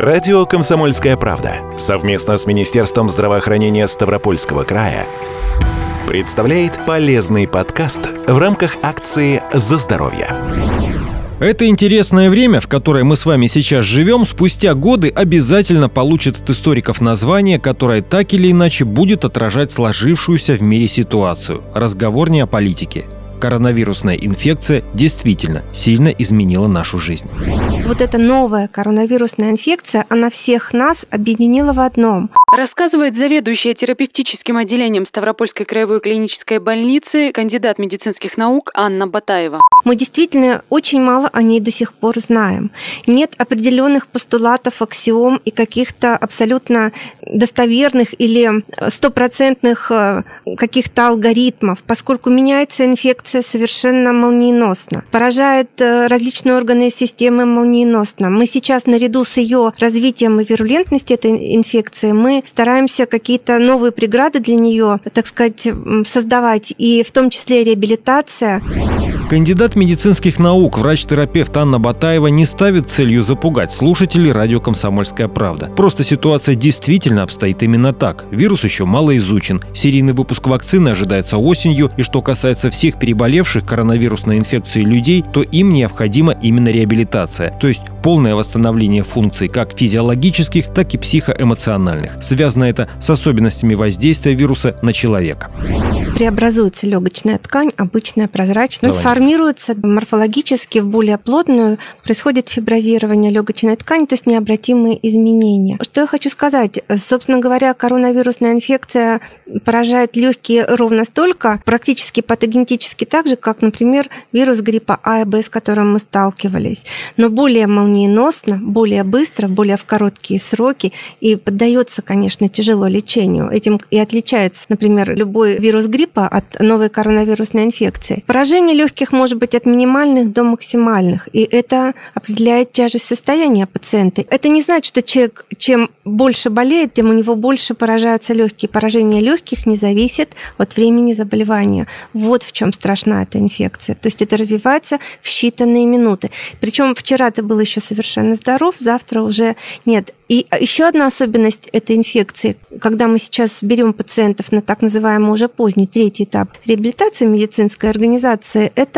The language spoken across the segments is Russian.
Радио «Комсомольская правда» совместно с Министерством здравоохранения Ставропольского края представляет полезный подкаст в рамках акции «За здоровье». Это интересное время, в которое мы с вами сейчас живем, спустя годы обязательно получит от историков название, которое так или иначе будет отражать сложившуюся в мире ситуацию. Разговор не о политике коронавирусная инфекция действительно сильно изменила нашу жизнь. Вот эта новая коронавирусная инфекция, она всех нас объединила в одном. Рассказывает заведующая терапевтическим отделением Ставропольской краевой клинической больницы, кандидат медицинских наук Анна Батаева. Мы действительно очень мало о ней до сих пор знаем. Нет определенных постулатов, аксиом и каких-то абсолютно достоверных или стопроцентных э, каких-то алгоритмов, поскольку меняется инфекция совершенно молниеносно, поражает э, различные органы системы молниеносно. Мы сейчас наряду с ее развитием и вирулентностью этой инфекции, мы стараемся какие-то новые преграды для нее, так сказать, создавать, и в том числе реабилитация. Кандидат медицинских наук, врач-терапевт Анна Батаева не ставит целью запугать слушателей радио «Комсомольская правда». Просто ситуация действительно обстоит именно так. Вирус еще мало изучен. Серийный выпуск вакцины ожидается осенью, и что касается всех переболевших коронавирусной инфекцией людей, то им необходима именно реабилитация, то есть полное восстановление функций как физиологических, так и психоэмоциональных. Связано это с особенностями воздействия вируса на человека. Преобразуется легочная ткань, обычная прозрачная, формируется морфологически в более плотную, происходит фиброзирование легочной ткани, то есть необратимые изменения. Что я хочу сказать? Собственно говоря, коронавирусная инфекция поражает легкие ровно столько, практически патогенетически так же, как, например, вирус гриппа А и Б, с которым мы сталкивались. Но более молниеносно, более быстро, более в короткие сроки и поддается, конечно, тяжело лечению. Этим и отличается, например, любой вирус гриппа от новой коронавирусной инфекции. Поражение легких них может быть от минимальных до максимальных, и это определяет тяжесть состояния пациента. Это не значит, что человек чем больше болеет, тем у него больше поражаются легкие. Поражение легких не зависит от времени заболевания. Вот в чем страшна эта инфекция. То есть это развивается в считанные минуты. Причем вчера ты был еще совершенно здоров, завтра уже нет. И еще одна особенность этой инфекции, когда мы сейчас берем пациентов на так называемый уже поздний третий этап реабилитации медицинской организации, это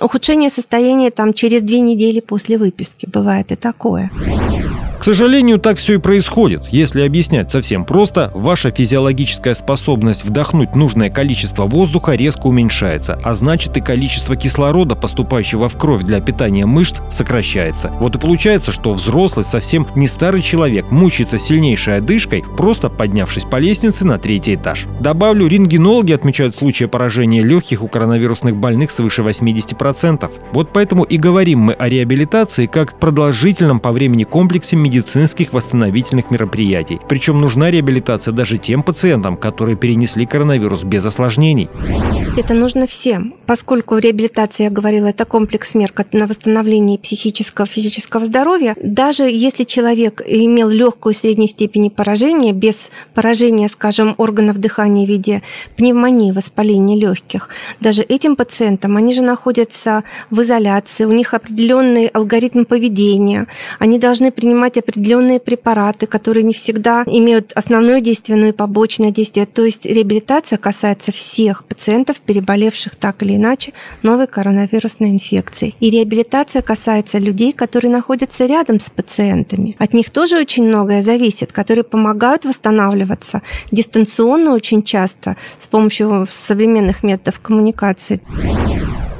ухудшение состояния там, через две недели после выписки. Бывает и такое. К сожалению, так все и происходит. Если объяснять совсем просто, ваша физиологическая способность вдохнуть нужное количество воздуха резко уменьшается, а значит и количество кислорода, поступающего в кровь для питания мышц, сокращается. Вот и получается, что взрослый, совсем не старый человек, мучается сильнейшей одышкой, просто поднявшись по лестнице на третий этаж. Добавлю, рентгенологи отмечают случаи поражения легких у коронавирусных больных свыше 80%. Вот поэтому и говорим мы о реабилитации как продолжительном по времени комплексе медицинских восстановительных мероприятий. Причем нужна реабилитация даже тем пациентам, которые перенесли коронавирус без осложнений. Это нужно всем, поскольку реабилитация, я говорила, это комплекс мер на восстановление психического, физического здоровья. Даже если человек имел легкую средней степени поражения, без поражения, скажем, органов дыхания в виде пневмонии, воспаления легких, даже этим пациентам, они же находятся в изоляции, у них определенный алгоритм поведения, они должны принимать принимать определенные препараты, которые не всегда имеют основное действие, но и побочное действие. То есть реабилитация касается всех пациентов, переболевших так или иначе новой коронавирусной инфекцией. И реабилитация касается людей, которые находятся рядом с пациентами. От них тоже очень многое зависит, которые помогают восстанавливаться дистанционно очень часто с помощью современных методов коммуникации.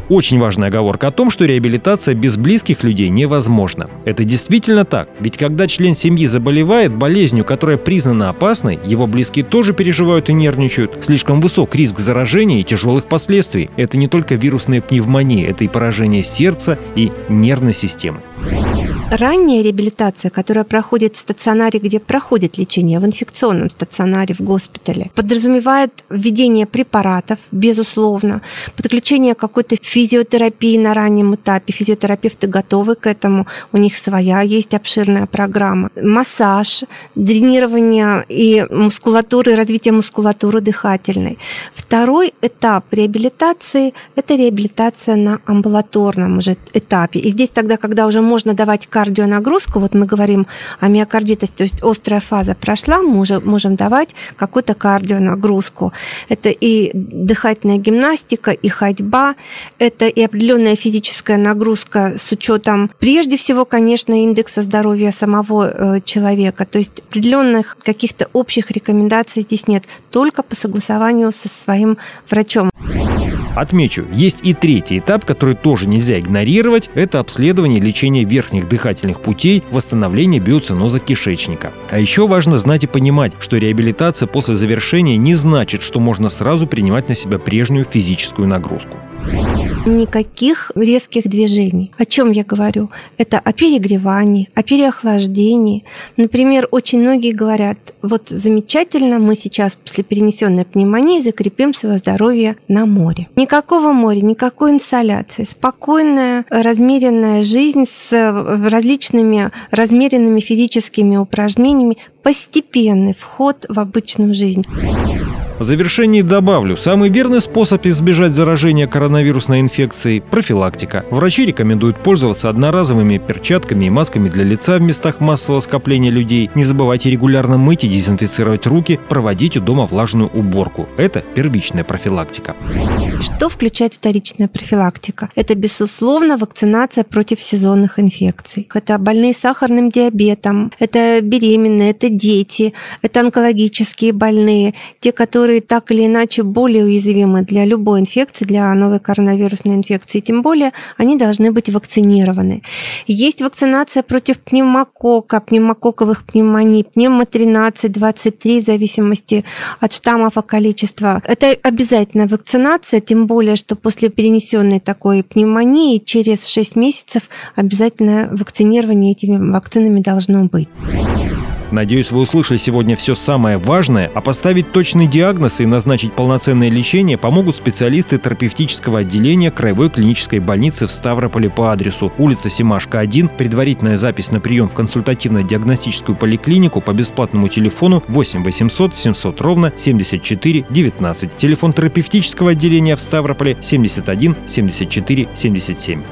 Очень важная оговорка о том, что реабилитация без близких людей невозможна. Это действительно так, ведь когда член семьи заболевает болезнью, которая признана опасной, его близкие тоже переживают и нервничают. Слишком высок риск заражения и тяжелых последствий. Это не только вирусная пневмония, это и поражение сердца и нервной системы. Ранняя реабилитация, которая проходит в стационаре, где проходит лечение, в инфекционном стационаре, в госпитале, подразумевает введение препаратов, безусловно, подключение какой-то физиотерапии на раннем этапе. Физиотерапевты готовы к этому, у них своя есть обширная программа. Массаж, дренирование и мускулатуры, развитие мускулатуры дыхательной. Второй этап реабилитации – это реабилитация на амбулаторном уже этапе. И здесь тогда, когда уже можно давать кардионагрузку, вот мы говорим о миокардитосе, то есть острая фаза прошла, мы уже можем давать какую-то кардионагрузку. Это и дыхательная гимнастика, и ходьба, это и определенная физическая нагрузка с учетом, прежде всего, конечно, индекса здоровья самого э, человека. То есть определенных каких-то общих рекомендаций здесь нет, только по согласованию со своим врачом. Отмечу, есть и третий этап, который тоже нельзя игнорировать. Это обследование и лечение верхних дыхательных путей, восстановление биоциноза кишечника. А еще важно знать и понимать, что реабилитация после завершения не значит, что можно сразу принимать на себя прежнюю физическую нагрузку. Никаких резких движений. О чем я говорю? Это о перегревании, о переохлаждении. Например, очень многие говорят, вот замечательно, мы сейчас после перенесенной пневмонии закрепим свое здоровье на море. Никакого моря, никакой инсоляции. Спокойная, размеренная жизнь с различными размеренными физическими упражнениями, постепенный вход в обычную жизнь. В завершении добавлю, самый верный способ избежать заражения коронавирусной инфекцией – профилактика. Врачи рекомендуют пользоваться одноразовыми перчатками и масками для лица в местах массового скопления людей. Не забывайте регулярно мыть и дезинфицировать руки, проводить у дома влажную уборку. Это первичная профилактика. Что включает вторичная профилактика? Это, безусловно, вакцинация против сезонных инфекций. Это больные сахарным диабетом, это беременные, это дети, это онкологические больные, те, которые которые так или иначе более уязвимы для любой инфекции, для новой коронавирусной инфекции, тем более они должны быть вакцинированы. Есть вакцинация против пневмокока, пневмококковых пневмоний, пневмо-13, 23, в зависимости от штаммов и количества. Это обязательная вакцинация, тем более, что после перенесенной такой пневмонии через 6 месяцев обязательно вакцинирование этими вакцинами должно быть. Надеюсь, вы услышали сегодня все самое важное, а поставить точный диагноз и назначить полноценное лечение помогут специалисты терапевтического отделения Краевой клинической больницы в Ставрополе по адресу улица Семашка, 1, предварительная запись на прием в консультативно-диагностическую поликлинику по бесплатному телефону 8 800 700 ровно 74 19. Телефон терапевтического отделения в Ставрополе 71 74 77.